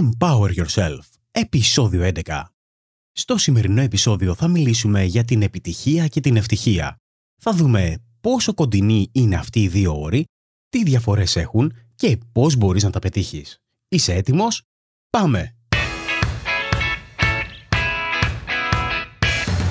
Empower Yourself, επεισόδιο 11. Στο σημερινό επεισόδιο θα μιλήσουμε για την επιτυχία και την ευτυχία. Θα δούμε πόσο κοντινοί είναι αυτοί οι δύο όροι, τι διαφορές έχουν και πώς μπορείς να τα πετύχεις. Είσαι έτοιμος; Πάμε!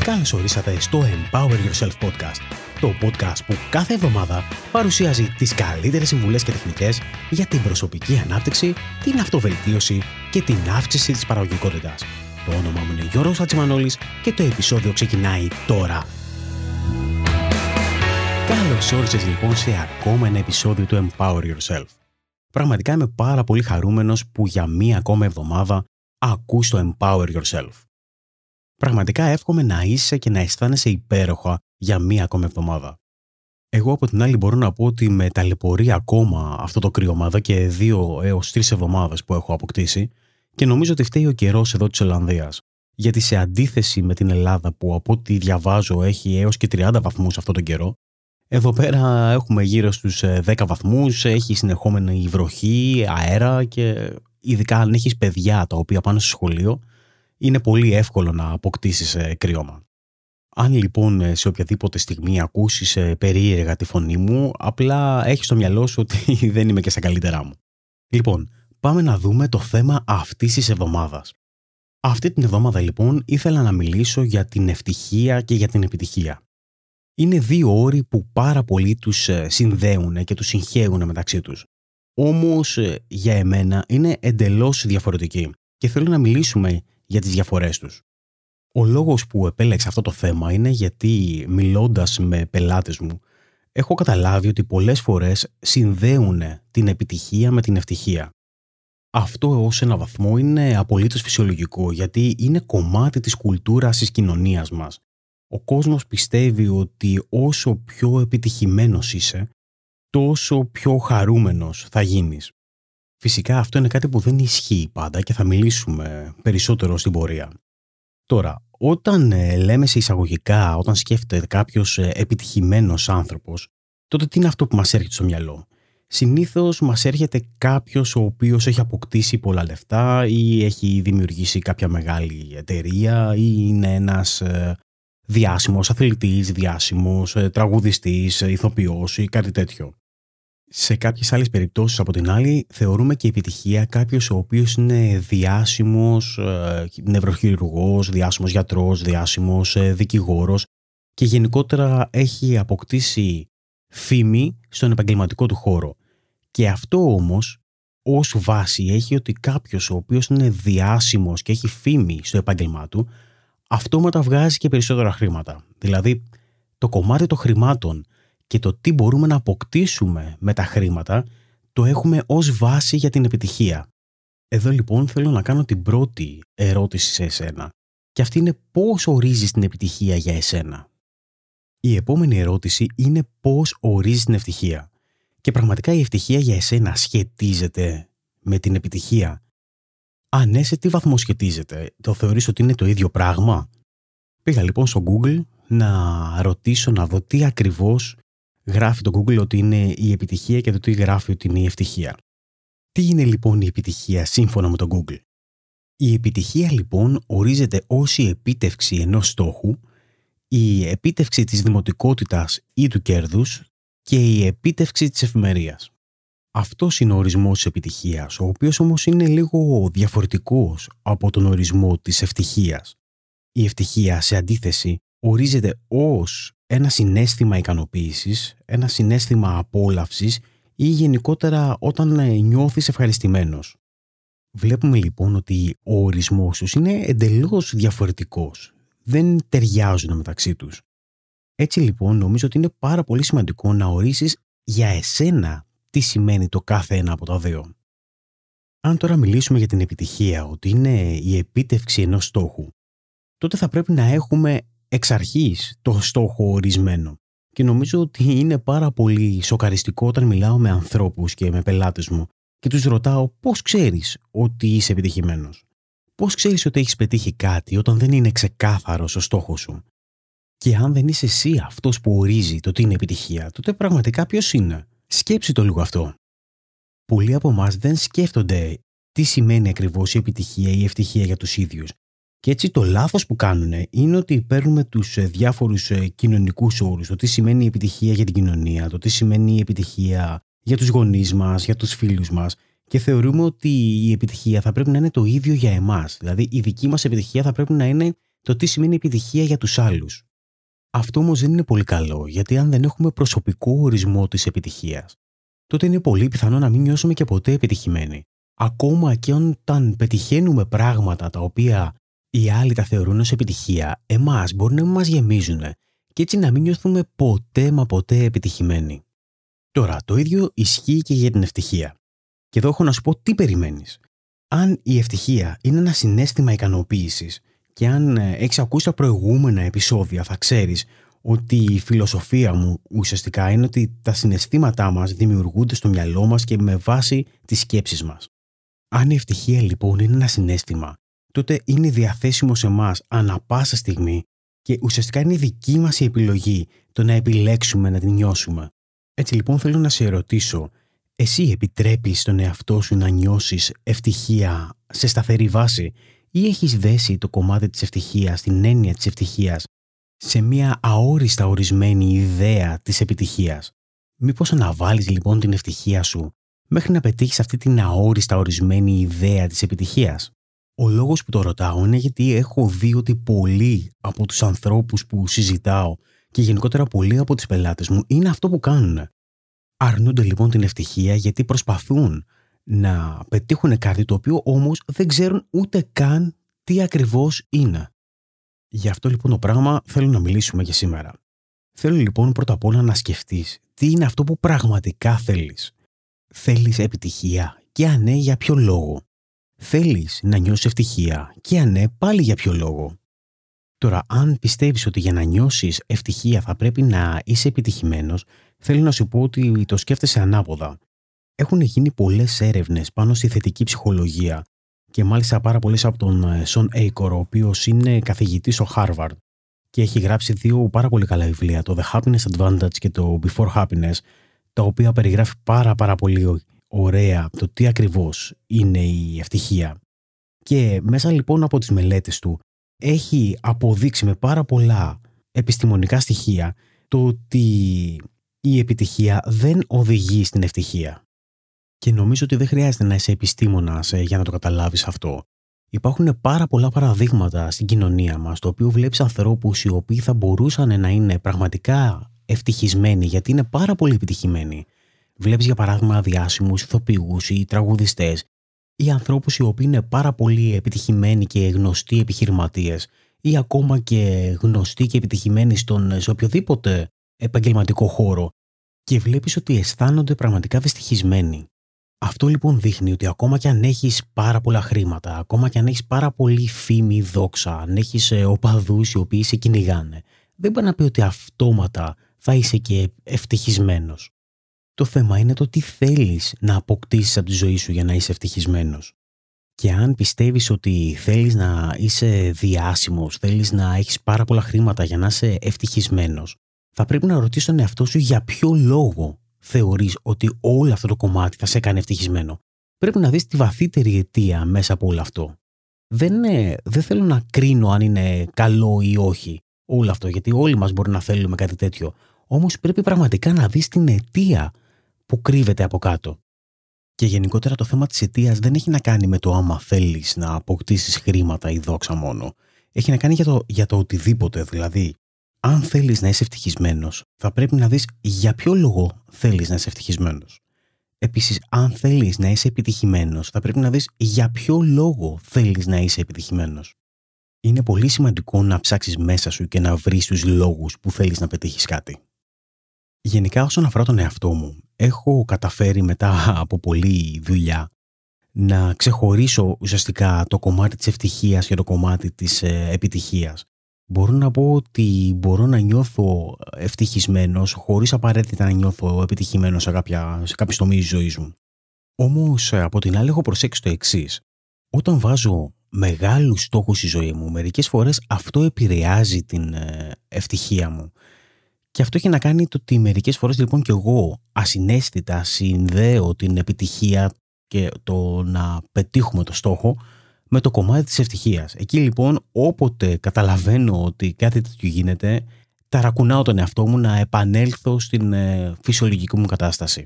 Καλώς ορίσατε στο Empower Yourself Podcast, το podcast που κάθε εβδομάδα παρουσιάζει τις καλύτερες συμβουλές και τεχνικές για την προσωπική ανάπτυξη, την αυτοβελτίωση και την αύξηση της παραγωγικότητας. Το όνομά μου είναι Γιώργος Ατσιμανόλης και το επεισόδιο ξεκινάει τώρα. Καλώς όρισες λοιπόν σε ακόμα ένα επεισόδιο του Empower Yourself. Πραγματικά είμαι πάρα πολύ χαρούμενος που για μία ακόμα εβδομάδα ακούς το Empower Yourself. Πραγματικά εύχομαι να είσαι και να αισθάνεσαι υπέροχα για μία ακόμα εβδομάδα. Εγώ από την άλλη μπορώ να πω ότι με ταλαιπωρεί ακόμα αυτό το κρύωμα εδώ και δύο έως τρεις εβδομάδες που έχω αποκτήσει και νομίζω ότι φταίει ο καιρός εδώ της Ολλανδίας. Γιατί σε αντίθεση με την Ελλάδα που από ό,τι διαβάζω έχει έως και 30 βαθμούς αυτόν τον καιρό, εδώ πέρα έχουμε γύρω στους 10 ε, βαθμούς, έχει συνεχόμενη βροχή, αέρα και ειδικά αν έχεις παιδιά τα οποία πάνε στο σχολείο, είναι πολύ εύκολο να αποκτήσεις ε, κρυώμα. Αν λοιπόν ε, σε οποιαδήποτε στιγμή ακούσεις ε, περίεργα τη φωνή μου, απλά έχεις στο μυαλό σου ότι δεν είμαι και στα καλύτερά μου. Λοιπόν, πάμε να δούμε το θέμα αυτής της εβδομάδας. Αυτή την εβδομάδα λοιπόν ήθελα να μιλήσω για την ευτυχία και για την επιτυχία. Είναι δύο όροι που πάρα πολλοί τους συνδέουν και τους συγχέουν μεταξύ τους. Όμως για εμένα είναι εντελώς διαφορετικοί και θέλω να μιλήσουμε για τις διαφορές τους. Ο λόγος που επέλεξα αυτό το θέμα είναι γιατί μιλώντας με πελάτες μου έχω καταλάβει ότι πολλές φορές συνδέουν την επιτυχία με την ευτυχία. Αυτό ως ένα βαθμό είναι απολύτως φυσιολογικό γιατί είναι κομμάτι της κουλτούρας της κοινωνίας μας. Ο κόσμος πιστεύει ότι όσο πιο επιτυχημένος είσαι, τόσο πιο χαρούμενος θα γίνεις. Φυσικά αυτό είναι κάτι που δεν ισχύει πάντα και θα μιλήσουμε περισσότερο στην πορεία. Τώρα, όταν ε, λέμε σε εισαγωγικά, όταν σκέφτεται κάποιος ε, επιτυχημένος άνθρωπος, τότε τι είναι αυτό που μας έρχεται στο μυαλό; Συνήθως μας έρχεται κάποιος ο οποίος έχει αποκτήσει πολλά λεφτά ή έχει δημιουργήσει κάποια μεγάλη εταιρεία ή είναι ένας ε, διάσημος αθλητής, διάσημος τραγουδιστής, ηθοποιός ή κάτι τέτοιο. Σε κάποιες άλλες περιπτώσεις, από την άλλη, θεωρούμε και επιτυχία κάποιος ο οποίος είναι διάσημος ε, νευροχειρουργός, διάσημος γιατρός, διάσημος ε, δικηγόρος και γενικότερα έχει αποκτήσει φήμη στον επαγγελματικό του χώρο. Και αυτό όμως ως βάση έχει ότι κάποιος ο οποίος είναι διάσημος και έχει φήμη στο επάγγελμά του, αυτόματα βγάζει και περισσότερα χρήματα. Δηλαδή, το κομμάτι των χρημάτων και το τι μπορούμε να αποκτήσουμε με τα χρήματα το έχουμε ως βάση για την επιτυχία. Εδώ λοιπόν θέλω να κάνω την πρώτη ερώτηση σε εσένα και αυτή είναι πώς ορίζεις την επιτυχία για εσένα; Η επόμενη ερώτηση είναι πώς ορίζεις την ευτυχία. Και πραγματικά η ευτυχία για εσένα σχετίζεται με την επιτυχία; Αν ναι, σε τι βαθμό σχετίζεται, το θεωρείς ότι είναι το ίδιο πράγμα; Πήγα λοιπόν στο Google να ρωτήσω να δω τι ακριβώς γράφει το Google ότι είναι η επιτυχία και το τι γράφει ότι είναι η ευτυχία. Τι είναι λοιπόν η επιτυχία σύμφωνα με το Google; Η επιτυχία λοιπόν ορίζεται ως η επίτευξη ενός στόχου, η επίτευξη της δημοτικότητας ή του κέρδους και η επίτευξη της εφημερίας. Αυτός είναι ο ορισμός της επιτυχίας, ο οποίος όμως είναι λίγο διαφορετικός από τον ορισμό της ευτυχίας. Η ευτυχία, σε αντίθεση, ορίζεται ως ένα συνέστημα ικανοποίησης, ένα συνέστημα απόλαυσης ή γενικότερα όταν ε, νιώθεις ευχαριστημένος. Βλέπουμε λοιπόν ότι ο ορισμός τους είναι εντελώς διαφορετικός. Δεν ταιριάζουν μεταξύ τους. Έτσι λοιπόν νομίζω ότι είναι πάρα πολύ σημαντικό να ορίσεις για εσένα τι σημαίνει το κάθε ένα από τα δύο. Αν τώρα μιλήσουμε για την επιτυχία, ότι είναι η επίτευξη ενός στόχου, τότε θα πρέπει να έχουμε εξ αρχής το στόχο ορισμένο. Και νομίζω ότι είναι πάρα πολύ σοκαριστικό όταν μιλάω με ανθρώπους και με πελάτες μου και τους ρωτάω πώς ξέρεις ότι είσαι επιτυχημένος; Πώς ξέρεις ότι έχεις πετύχει κάτι όταν δεν είναι ξεκάθαρος ο στόχος σου; Και αν δεν είσαι εσύ αυτός που ορίζει το τι είναι επιτυχία, τότε πραγματικά ποιος είναι; Σκέψει το λίγο αυτό. Πολλοί από εμάς δεν σκέφτονται τι σημαίνει ακριβώς η επιτυχία ή η ευτυχία για τους ίδιους. Και έτσι το λάθος που κάνουν είναι ότι παίρνουμε τους ε, διάφορους ε, κοινωνικούς όρους, το τι σημαίνει η επιτυχία για την κοινωνία, το τι σημαίνει η επιτυχία για τους γονείς μας, για τους φίλους μας και θεωρούμε ότι η επιτυχία θα πρέπει να είναι το ίδιο για εμάς. Δηλαδή η δική μας επιτυχία θα πρέπει να είναι το τι σημαίνει επιτυχία για τους άλλους. Αυτό όμως δεν είναι πολύ καλό, γιατί αν δεν έχουμε προσωπικό ορισμό της επιτυχίας, τότε είναι πολύ πιθανό να μην νιώσουμε και ποτέ επιτυχημένοι. Ακόμα και όταν πετυχαίνουμε πράγματα τα οποία οι άλλοι τα θεωρούν ως επιτυχία, εμάς μπορεί να μην μας γεμίζουν και έτσι να μην νιώθουμε ποτέ μα ποτέ επιτυχημένοι. Τώρα, το ίδιο ισχύει και για την ευτυχία. Και εδώ έχω να σου πω τι περιμένεις. Αν η ευτυχία είναι ένα συνέστημα ικανοποίησης και αν ε, έχεις ακούσει τα προηγούμενα επεισόδια θα ξέρεις ότι η φιλοσοφία μου ουσιαστικά είναι ότι τα συναισθήματά μας δημιουργούνται στο μυαλό μας και με βάση τις σκέψεις μας. Αν η ευτυχία λοιπόν είναι ένα συνέστημα τότε είναι διαθέσιμο σε εμάς ανα πάσα στιγμή και ουσιαστικά είναι δική μας η επιλογή το να επιλέξουμε να την νιώσουμε. Έτσι λοιπόν θέλω να σε ερωτήσω, εσύ επιτρέπεις τον εαυτό σου να νιώσεις ευτυχία σε σταθερή βάση ή έχεις δέσει το κομμάτι της ευτυχίας, την έννοια της ευτυχίας, σε μια αόριστα ορισμένη ιδέα της επιτυχίας; Μήπως αναβάλεις λοιπόν την ευτυχία σου μέχρι να πετύχεις αυτή την αόριστα ορισμένη ιδέα της επιτυχίας; Ο λόγος που το ρωτάω είναι γιατί έχω δει ότι πολλοί από τους ανθρώπους που συζητάω και γενικότερα πολλοί από τις πελάτες μου είναι αυτό που κάνουν. Αρνούνται λοιπόν την ευτυχία γιατί προσπαθούν να πετύχουν κάτι το οποίο όμως δεν ξέρουν ούτε καν τι ακριβώς είναι. Γι' αυτό λοιπόν το πράγμα θέλω να μιλήσουμε για σήμερα. Θέλω λοιπόν πρώτα απ' όλα να σκεφτείς τι είναι αυτό που πραγματικά θέλεις. Θέλεις επιτυχία και αν ναι για ποιο λόγο; Θέλεις να νιώσεις ευτυχία; Και αν ναι πάλι για ποιο λόγο; Τώρα αν πιστεύεις ότι για να νιώσεις ευτυχία θα πρέπει να είσαι επιτυχημένος θέλω να σου πω ότι το σκέφτεσαι ανάποδα. Έχουν γίνει πολλές έρευνες πάνω στη θετική ψυχολογία και μάλιστα πάρα πολλές από τον Σον Έικορ, ο οποίος είναι καθηγητής στο Harvard και έχει γράψει δύο πάρα πολύ καλά βιβλία, το The Happiness Advantage και το Before Happiness, τα οποία περιγράφει πάρα πάρα πολύ ωραία το τι ακριβώς είναι η ευτυχία. Και μέσα λοιπόν από τις μελέτες του έχει αποδείξει με πάρα πολλά επιστημονικά στοιχεία το ότι η επιτυχία δεν οδηγεί στην ευτυχία. Και νομίζω ότι δεν χρειάζεται να είσαι επιστήμονας ε, για να το καταλάβεις αυτό. Υπάρχουν πάρα πολλά παραδείγματα στην κοινωνία μας, το οποίο βλέπεις ανθρώπους οι οποίοι θα μπορούσαν να είναι πραγματικά ευτυχισμένοι, γιατί είναι πάρα πολύ επιτυχημένοι. Βλέπεις, για παράδειγμα, διάσημους ηθοποιούς ή τραγουδιστές ή ανθρώπους οι οποίοι είναι πάρα πολύ επιτυχημένοι και γνωστοί επιχειρηματίες ή ακόμα και γνωστοί και επιτυχημένοι στον, σε οποιοδήποτε επαγγελματικό χώρο και βλέπεις ότι αισθάνονται πραγματικά δυστυχισμένοι. Αυτό λοιπόν δείχνει ότι ακόμα και αν έχεις πάρα πολλά χρήματα, ακόμα και αν έχεις πάρα πολύ φήμη, δόξα, αν έχεις ε, οπαδούς οι οποίοι σε κυνηγάνε, δεν μπορεί να πει ότι αυτόματα θα είσαι και ευτυχισμένος. Το θέμα είναι το τι θέλεις να αποκτήσεις από τη ζωή σου για να είσαι ευτυχισμένος. Και αν πιστεύεις ότι θέλεις να είσαι διάσημος, θέλεις να έχεις πάρα πολλά χρήματα για να είσαι ευτυχισμένος, θα πρέπει να ρωτήσεις τον εαυτό σου για ποιο λόγο θεωρείς ότι όλο αυτό το κομμάτι θα σε έκανε ευτυχισμένο. Πρέπει να δεις τη βαθύτερη αιτία μέσα από όλο αυτό. Δεν, δεν θέλω να κρίνω αν είναι καλό ή όχι όλο αυτό, γιατί όλοι μας μπορεί να θέλουμε κάτι τέτοιο. Όμως πρέπει πραγματικά να δεις την αιτία που κρύβεται από κάτω. Και γενικότερα το θέμα της αιτίας δεν έχει να κάνει με το άμα θέλεις να αποκτήσεις χρήματα ή δόξα μόνο. Έχει να κάνει για το, για το οτιδήποτε, δηλαδή αν θέλεις να είσαι ευτυχισμένος, θα πρέπει να δεις για ποιο λόγο θέλεις να είσαι ευτυχισμένος. Επίσης, αν θέλεις να είσαι επιτυχημένος, θα πρέπει να δεις για ποιο λόγο θέλεις να είσαι επιτυχημένος. Είναι πολύ σημαντικό να ψάξεις μέσα σου και να βρεις τους λόγους που θέλεις να πετύχεις κάτι. Γενικά, όσον αφορά τον εαυτό μου, έχω καταφέρει μετά από πολλή δουλειά να ξεχωρίσω ουσιαστικά το κομμάτι της ευτυχίας και το κομμάτι της ε, επιτυχίας μπορώ να πω ότι μπορώ να νιώθω ευτυχισμένος χωρίς απαραίτητα να νιώθω επιτυχημένος σε, κάποια, σε κάποιο τομεί της ζωής μου. Όμως από την άλλη έχω προσέξει το εξής. Όταν βάζω μεγάλους στόχους στη ζωή μου, μερικές φορές αυτό επηρεάζει την ε, ευτυχία μου. Και αυτό έχει να κάνει το ότι μερικές φορές λοιπόν και εγώ ασυναίσθητα συνδέω την επιτυχία και το να πετύχουμε το στόχο με το κομμάτι της ευτυχίας. Εκεί λοιπόν όποτε καταλαβαίνω ότι κάτι τέτοιο γίνεται, ταρακουνάω τον εαυτό μου να επανέλθω στην ε, φυσιολογική μου κατάσταση.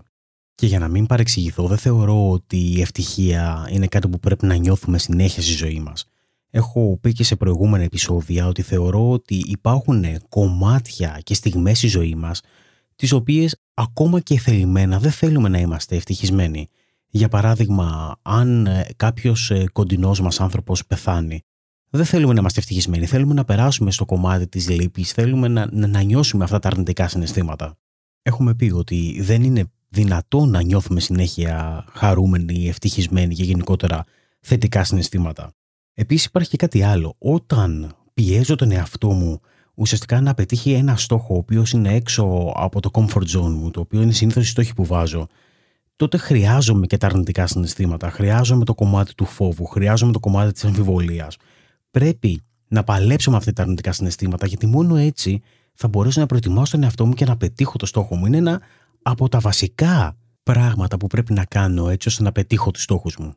Και για να μην παρεξηγηθώ, δεν θεωρώ ότι η ευτυχία είναι κάτι που πρέπει να νιώθουμε συνέχεια στη ζωή μας. Έχω πει και σε προηγούμενα επεισόδια ότι θεωρώ ότι υπάρχουν κομμάτια και στιγμές στη ζωή μας τις οποίες ακόμα και θελημένα δεν θέλουμε να είμαστε ευτυχισμένοι. Για παράδειγμα, αν ε, κάποιος ε, κοντινός μας άνθρωπος πεθάνει, δεν θέλουμε να είμαστε ευτυχισμένοι. Θέλουμε να περάσουμε στο κομμάτι της λύπης, θέλουμε να, να, να νιώσουμε αυτά τα αρνητικά συναισθήματα. Έχουμε πει ότι δεν είναι δυνατό να νιώθουμε συνέχεια χαρούμενοι, ευτυχισμένοι και γενικότερα θετικά συναισθήματα. Επίσης υπάρχει και κάτι άλλο. Όταν πιέζω τον εαυτό μου ουσιαστικά να πετύχει ένα στόχο ο οποίος είναι έξω από το comfort zone μου, το οποίο είναι συνήθως οι στόχοι που βάζω, τότε χρειάζομαι και τα αρνητικά συναισθήματα, χρειάζομαι το κομμάτι του φόβου, χρειάζομαι το κομμάτι της αμφιβολίας. Πρέπει να παλέψω με αυτά τα αρνητικά συναισθήματα, γιατί μόνο έτσι θα μπορέσω να προετοιμάσω τον εαυτό μου και να πετύχω το στόχο μου. Είναι ένα από τα βασικά πράγματα που πρέπει να κάνω έτσι ώστε να πετύχω τους στόχους μου.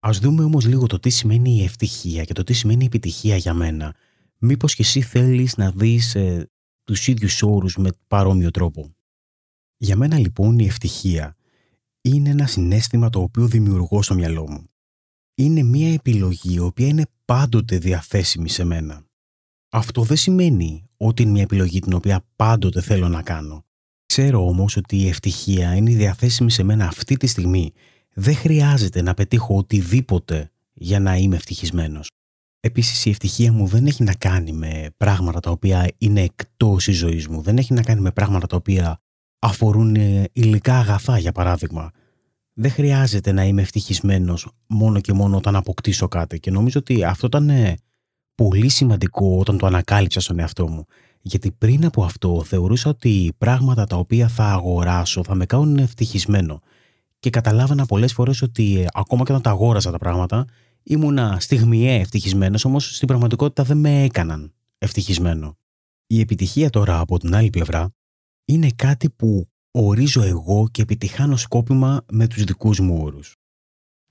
Ας δούμε όμως λίγο το τι σημαίνει η ευτυχία και το τι σημαίνει η επιτυχία για μένα. Μήπως και εσύ θέλεις να δεις ε, τους ίδιους όρους με παρόμοιο τρόπο; Για μένα λοιπόν η ευτυχία είναι ένα συνέστημα το οποίο δημιουργώ στο μυαλό μου. Είναι μια επιλογή η οποία είναι πάντοτε διαθέσιμη σε μένα. Αυτό δεν σημαίνει ότι είναι μια επιλογή την οποία πάντοτε θέλω να κάνω. Ξέρω όμως ότι η ευτυχία είναι διαθέσιμη σε μένα αυτή τη στιγμή. Δεν χρειάζεται να πετύχω οτιδήποτε για να είμαι ευτυχισμένος. Επίσης η ευτυχία μου δεν έχει να κάνει με πράγματα τα οποία είναι εκτός της ζωής μου. Δεν έχει να κάνει με πράγματα τα οποία αφορούν ε, υλικά αγαθά για παράδειγμα. Δεν χρειάζεται να είμαι ευτυχισμένος μόνο και μόνο όταν αποκτήσω κάτι και νομίζω ότι αυτό ήταν ε, πολύ σημαντικό όταν το ανακάλυψα στον εαυτό μου. Γιατί πριν από αυτό θεωρούσα ότι πράγματα τα οποία θα αγοράσω θα με κάνουν ευτυχισμένο. Και καταλάβανα πολλές φορές ότι ε, ακόμα και όταν τα αγόραζα τα πράγματα ήμουνα στιγμιαία ευτυχισμένος, όμως στην πραγματικότητα δεν με έκαναν ευτυχισμένο. Η επιτυχία τώρα από την άλλη πλευρά είναι κάτι που ορίζω εγώ και επιτυχάνω σκόπιμα με τους δικούς μου όρους.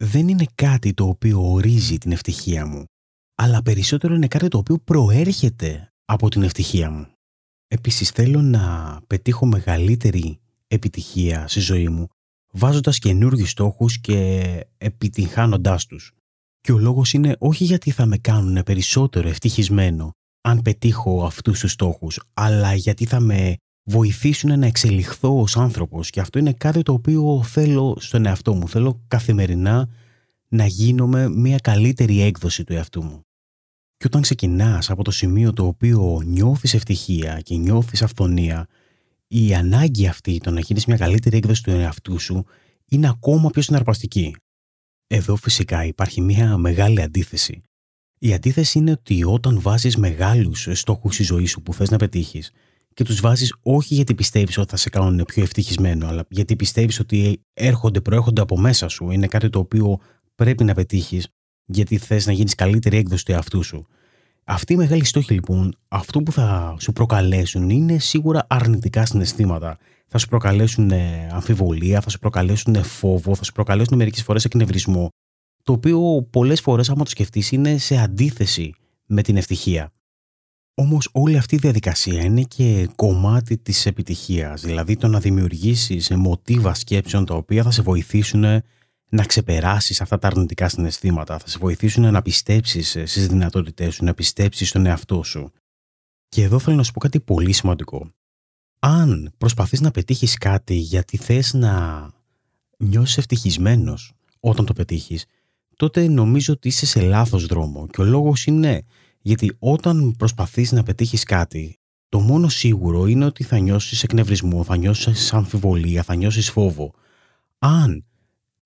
Δεν είναι κάτι το οποίο ορίζει την ευτυχία μου, αλλά περισσότερο είναι κάτι το οποίο προέρχεται από την ευτυχία μου. Επίσης θέλω να πετύχω μεγαλύτερη επιτυχία στη ζωή μου βάζοντας καινούργιους στόχους και επιτυγχάνοντάς τους. Και ο λόγος είναι όχι γιατί θα με κάνουν περισσότερο ευτυχισμένο αν πετύχω αυτούς τους στόχους, αλλά γιατί θα με βοηθήσουν να εξελιχθώ ως άνθρωπος και αυτό είναι κάτι το οποίο θέλω στον εαυτό μου. Θέλω καθημερινά να γίνομαι μια καλύτερη έκδοση του εαυτού μου. Και όταν ξεκινάς από το σημείο το οποίο νιώθεις ευτυχία και νιώθεις αυθονία, η ανάγκη αυτή το να γίνεις μια καλύτερη έκδοση του εαυτού σου είναι ακόμα πιο συναρπαστική. Εδώ φυσικά υπάρχει μια μεγάλη αντίθεση. Η αντίθεση είναι ότι όταν βάζεις μεγάλους στόχους στη ζωή σου που θες να πετύχεις και τους βάζεις όχι γιατί πιστεύεις ότι θα σε κάνουν πιο ευτυχισμένο, αλλά γιατί πιστεύεις ότι έρχονται, προέρχονται από μέσα σου, είναι κάτι το οποίο πρέπει να πετύχεις γιατί θες να γίνεις καλύτερη έκδοση του εαυτού σου. Αυτοί οι μεγάλοι στόχοι λοιπόν, αυτό που θα σου προκαλέσουν είναι σίγουρα αρνητικά συναισθήματα. Θα σου προκαλέσουν ε, αμφιβολία, θα σου προκαλέσουν φόβο, θα σου προκαλέσουν μερικές φορές εκνευρισμό, το οποίο πολλές φορές άμα το σκεφτείς είναι σε αντίθεση με την ευτυχία. Όμως όλη αυτή η διαδικασία είναι και κομμάτι της επιτυχίας, δηλαδή το να δημιουργήσεις μοτίβα σκέψεων τα οποία θα σε βοηθήσουν να ξεπεράσεις αυτά τα αρνητικά συναισθήματα, θα σε βοηθήσουν να πιστέψεις στις δυνατότητές σου, να πιστέψεις στον εαυτό σου. Και εδώ θέλω να σου πω κάτι πολύ σημαντικό. Αν προσπαθείς να πετύχεις κάτι γιατί θες να νιώσεις ευτυχισμένος όταν το πετύχεις, τότε νομίζω ότι είσαι σε λάθος δρόμο. Και ο λόγος είναι γιατί όταν προσπαθείς να πετύχεις κάτι, το μόνο σίγουρο είναι ότι θα νιώσεις εκνευρισμό, θα νιώσεις αμφιβολία, θα νιώσεις φόβο. Αν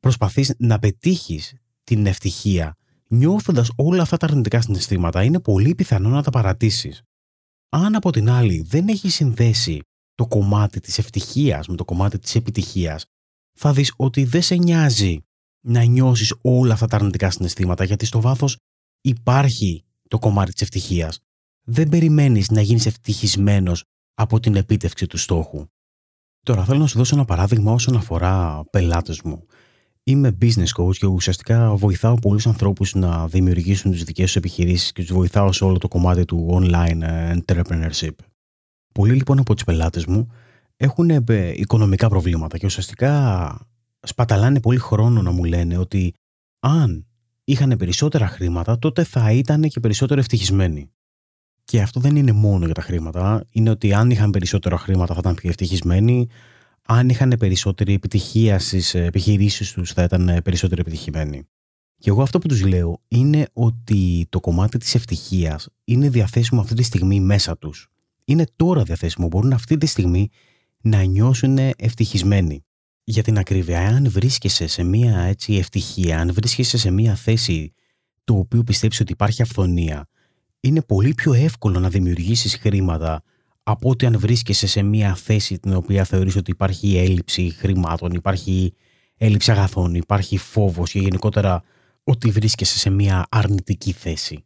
προσπαθείς να πετύχεις την ευτυχία νιώθοντας όλα αυτά τα αρνητικά συναισθήματα, είναι πολύ πιθανό να τα παρατήσεις. Αν από την άλλη δεν έχει συνδέσει το κομμάτι της ευτυχίας με το κομμάτι της επιτυχίας, θα δεις ότι δεν σε νοιάζει να νιώσεις όλα αυτά τα αρνητικά συναισθήματα, γιατί στο βάθος υπάρχει το κομμάτι της ευτυχίας. Δεν περιμένεις να γίνεις ευτυχισμένος από την επίτευξη του στόχου. Τώρα θέλω να σου δώσω ένα παράδειγμα όσον αφορά πελάτες μου Είμαι business coach και ουσιαστικά βοηθάω πολλούς ανθρώπους να δημιουργήσουν τις δικές τους επιχειρήσεις και τους βοηθάω σε όλο το κομμάτι του online entrepreneurship. Πολλοί λοιπόν από τους πελάτες μου έχουν ε, οικονομικά προβλήματα και ουσιαστικά σπαταλάνε πολύ χρόνο να μου λένε ότι αν είχαν περισσότερα χρήματα τότε θα ήταν και περισσότερο ευτυχισμένοι. Και αυτό δεν είναι μόνο για τα χρήματα. Είναι ότι αν είχαν περισσότερα χρήματα θα ήταν πιο ευτυχισμένοι. Αν είχαν περισσότερη επιτυχία στις επιχειρήσεις τους θα ήταν περισσότερο επιτυχημένοι. Και εγώ αυτό που τους λέω είναι ότι το κομμάτι της ευτυχίας είναι διαθέσιμο αυτή τη στιγμή μέσα τους. Είναι τώρα διαθέσιμο. Μπορούν αυτή τη στιγμή να νιώσουν ευτυχισμένοι. Για την ακρίβεια, αν βρίσκεσαι σε μια έτσι ευτυχία, αν βρίσκεσαι σε μια θέση το οποίο πιστεύει ότι υπάρχει αυθονία, είναι πολύ πιο εύκολο να δημιουργήσεις χρήματα από ότι αν βρίσκεσαι σε μια θέση την οποία θεωρείς ότι υπάρχει έλλειψη χρημάτων, υπάρχει έλλειψη αγαθών, υπάρχει φόβος και γενικότερα ότι βρίσκεσαι σε μια αρνητική θέση.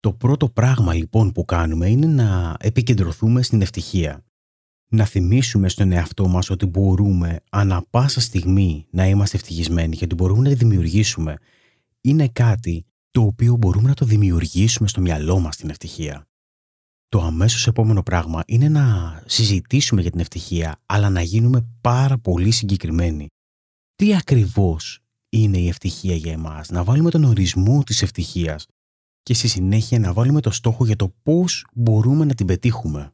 Το πρώτο πράγμα λοιπόν που κάνουμε είναι να επικεντρωθούμε στην ευτυχία. Να θυμίσουμε στον εαυτό μας ότι μπορούμε ανα πάσα στιγμή να είμαστε ευτυχισμένοι και ότι μπορούμε να δημιουργήσουμε. Είναι κάτι το οποίο μπορούμε να το δημιουργήσουμε στο μυαλό μας την ευτυχία. Το αμέσως επόμενο πράγμα είναι να συζητήσουμε για την ευτυχία, αλλά να γίνουμε πάρα πολύ συγκεκριμένοι. Τι ακριβώς είναι η ευτυχία για εμάς, να βάλουμε τον ορισμό της ευτυχίας και στη συνέχεια να βάλουμε το στόχο για το πώς μπορούμε να την πετύχουμε.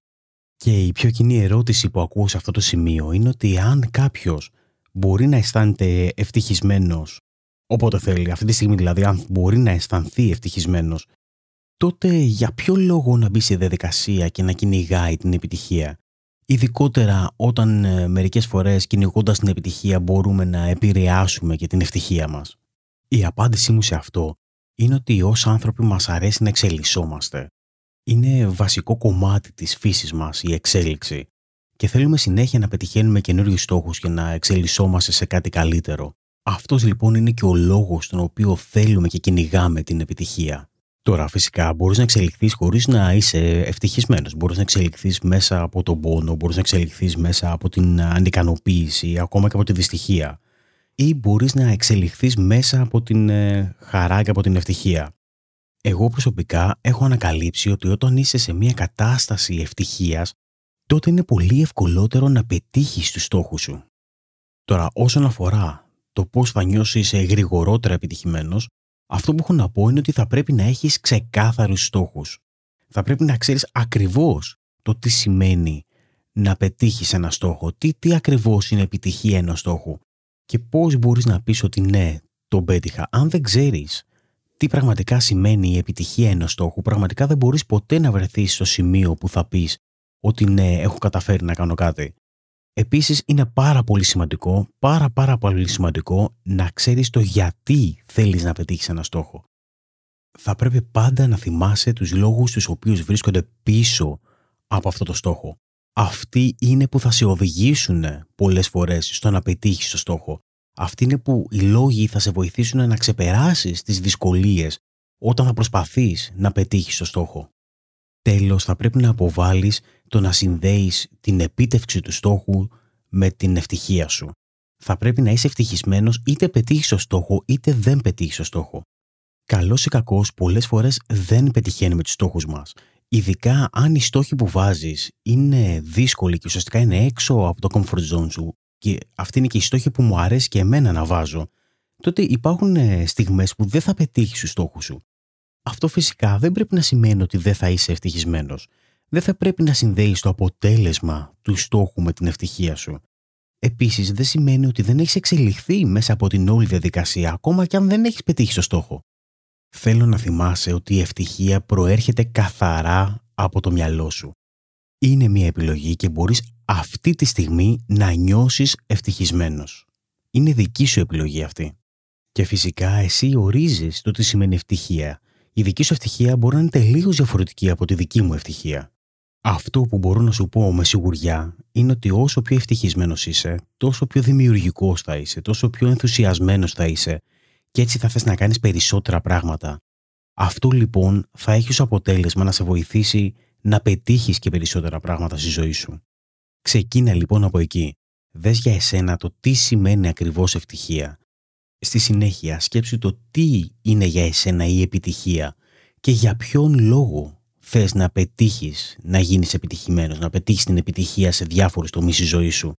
Και η πιο κοινή ερώτηση που ακούω σε αυτό το σημείο είναι ότι αν κάποιος μπορεί να αισθάνεται ευτυχισμένος όποτε θέλει. Αυτή τη στιγμή δηλαδή, αν μπορεί να αισθανθεί ευτυχισμένος, τότε για ποιο λόγο να μπει σε διαδικασία και να κυνηγάει την επιτυχία; Ειδικότερα όταν ε, μερικές φορές κυνηγώντας την επιτυχία μπορούμε να επηρεάσουμε και την ευτυχία μας. Η απάντησή μου σε αυτό είναι ότι ως άνθρωποι μας αρέσει να εξελισσόμαστε. Είναι βασικό κομμάτι της φύσης μας η εξέλιξη και θέλουμε συνέχεια να πετυχαίνουμε καινούριους στόχους και να εξελισσόμαστε σε κάτι καλύτερο. Αυτός λοιπόν είναι και ο λόγος τον οποίο θέλουμε και κυνηγάμε την επιτυχία. Τώρα, φυσικά, μπορείς να εξελιχθείς χωρίς να είσαι ευτυχισμένος. Μπορείς να εξελιχθείς μέσα από τον πόνο, μπορείς να εξελιχθείς μέσα από την ανικανοποίηση, ακόμα και από τη δυστυχία. Ή μπορείς να εξελιχθείς μέσα από την ε, χαρά και από την ευτυχία. Εγώ προσωπικά έχω ανακαλύψει ότι όταν είσαι σε μια κατάσταση ευτυχίας, τότε είναι πολύ ευκολότερο να πετύχεις τους στόχους σου. Τώρα, όσον αφορά το πώς θα νιώσεις γρηγορότερα επιτυχημένος, αυτό που έχω να πω είναι ότι θα πρέπει να έχεις ξεκάθαρους στόχους. Θα πρέπει να ξέρεις ακριβώς το τι σημαίνει να πετύχεις ένα στόχο, τι, τι ακριβώς είναι επιτυχία ενός στόχου και πώς μπορείς να πεις ότι ναι, τον πέτυχα. Αν δεν ξέρεις τι πραγματικά σημαίνει η επιτυχία ενός στόχου, πραγματικά δεν μπορείς ποτέ να βρεθείς στο σημείο που θα πεις ότι ναι, έχω καταφέρει να κάνω κάτι. Επίσης είναι πάρα πολύ σημαντικό, πάρα πάρα πολύ σημαντικό να ξέρεις το γιατί θέλεις να πετύχεις ένα στόχο. Θα πρέπει πάντα να θυμάσαι τους λόγους τους οποίους βρίσκονται πίσω από αυτό το στόχο. Αυτοί είναι που θα σε οδηγήσουν πολλές φορές στο να πετύχεις το στόχο. Αυτοί είναι που οι λόγοι θα σε βοηθήσουν να ξεπεράσεις τις δυσκολίες όταν θα προσπαθείς να πετύχεις το στόχο. Τέλος, θα πρέπει να αποβάλεις το να συνδέεις την επίτευξη του στόχου με την ευτυχία σου. Θα πρέπει να είσαι ευτυχισμένος είτε πετύχεις το στόχο είτε δεν πετύχεις το στόχο. Καλός ή κακός, πολλές φορές δεν πετυχαίνουμε τους στόχους μας. Ειδικά αν οι στόχοι που βάζεις είναι δύσκολοι και ουσιαστικά είναι έξω από το comfort zone σου, και αυτή είναι και η στόχη που μου αρέσει και εμένα να βάζω, τότε υπάρχουν ε, στιγμές που δεν θα πετύχεις τους στόχους σου. Αυτό φυσικά δεν πρέπει να σημαίνει ότι δεν θα είσαι ευτυχισμένος δεν θα πρέπει να συνδέεις το αποτέλεσμα του στόχου με την ευτυχία σου. Επίσης δεν σημαίνει ότι δεν έχεις εξελιχθεί μέσα από την όλη διαδικασία ακόμα και αν δεν έχεις πετύχει το στόχο. Θέλω να θυμάσαι ότι η ευτυχία προέρχεται καθαρά από το μυαλό σου. Είναι μια επιλογή και μπορείς αυτή τη στιγμή να νιώσεις ευτυχισμένος. Είναι δική σου επιλογή αυτή. Και φυσικά εσύ ορίζεις το τι σημαίνει ευτυχία. Η δική σου ευτυχία μπορεί να είναι τελείως διαφορετική από τη δική μου ευτυχία. Αυτό που μπορώ να σου πω με σιγουριά είναι ότι όσο πιο ευτυχισμένος είσαι, τόσο πιο δημιουργικός θα είσαι, τόσο πιο ενθουσιασμένος θα είσαι και έτσι θα θες να κάνεις περισσότερα πράγματα. Αυτό λοιπόν θα έχει ως αποτέλεσμα να σε βοηθήσει να πετύχεις και περισσότερα πράγματα στη ζωή σου. Ξεκίνα λοιπόν από εκεί. Δες για εσένα το τι σημαίνει ακριβώς ευτυχία. Στη συνέχεια σκέψου το τι είναι για εσένα η επιτυχία και για ποιον λόγο θες να πετύχεις να γίνεις επιτυχημένος, να πετύχεις την επιτυχία σε διάφορους τομείς της ζωής σου.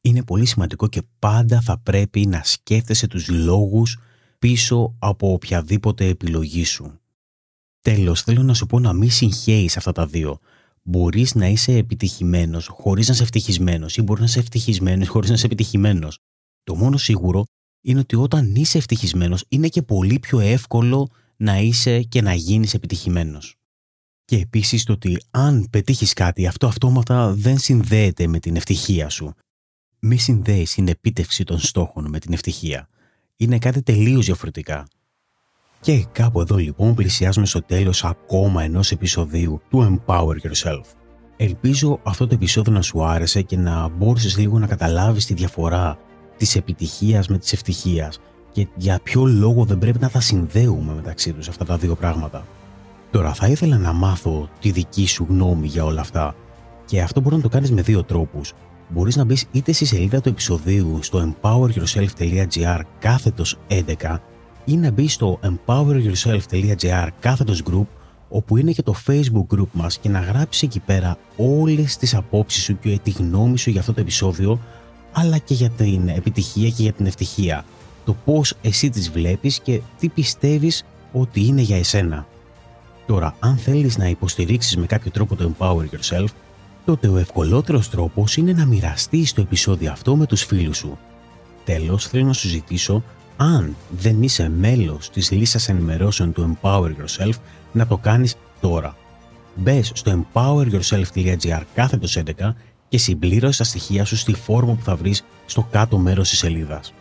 Είναι πολύ σημαντικό και πάντα θα πρέπει να σκέφτεσαι τους λόγους πίσω από οποιαδήποτε επιλογή σου. Τέλος, θέλω να σου πω να μην συγχαίεις αυτά τα δύο. Μπορείς να είσαι επιτυχημένος χωρίς να είσαι ευτυχισμένος ή μπορείς να είσαι ευτυχισμένος χωρίς να είσαι επιτυχημένος. Το μόνο σίγουρο είναι ότι όταν είσαι ευτυχισμένος είναι και πολύ πιο εύκολο να είσαι και να γίνεις επιτυχημένος. Και επίσης το ότι αν πετύχεις κάτι αυτό αυτόματα δεν συνδέεται με την ευτυχία σου. Μη συνδέεις την επίτευξη των στόχων με την ευτυχία. Είναι κάτι τελείως διαφορετικά. Και κάπου εδώ λοιπόν πλησιάζουμε στο τέλος ακόμα ενός επεισοδίου του Empower Yourself. Ελπίζω αυτό το επεισόδιο να σου άρεσε και να μπόρεσες λίγο να καταλάβεις τη διαφορά της επιτυχίας με της ευτυχίας και για ποιο λόγο δεν πρέπει να τα συνδέουμε μεταξύ τους αυτά τα δύο πράγματα. Τώρα θα ήθελα να μάθω τη δική σου γνώμη για όλα αυτά και αυτό μπορεί να το κάνεις με δύο τρόπους. Μπορείς να μπεις είτε στη σελίδα του επεισοδίου στο empoweryourself.gr κάθετος 11 ή να μπεις στο empoweryourself.gr κάθετος group όπου είναι και το facebook group μας και να γράψεις εκεί πέρα όλες τις απόψεις σου και τη γνώμη σου για αυτό το επεισόδιο αλλά και για την επιτυχία και για την ευτυχία. Το πώς εσύ τις βλέπεις και τι πιστεύεις ότι είναι για εσένα. Τώρα, αν θέλεις να υποστηρίξεις με κάποιο τρόπο το Empower Yourself, τότε ο ευκολότερος τρόπος είναι να μοιραστείς το επεισόδιο αυτό με τους φίλους σου. Τέλος, θέλω να σου ζητήσω, αν δεν είσαι μέλος της λίστας ενημερώσεων του Empower Yourself, να το κάνεις τώρα. Μπες στο empoweryourself.gr κάθετος 11 και συμπλήρωσε τα στοιχεία σου στη φόρμα που θα βρεις στο κάτω μέρος της σελίδας.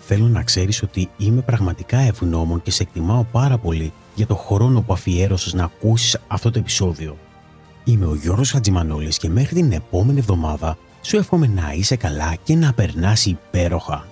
Θέλω να ξέρεις ότι είμαι πραγματικά ευγνώμων και σε εκτιμάω πάρα πολύ για το χρόνο που αφιέρωσες να ακούσεις αυτό το επεισόδιο. Είμαι ο Γιώργος Χατζημανόλης και μέχρι την επόμενη εβδομάδα σου εύχομαι να είσαι καλά και να περνάς υπέροχα.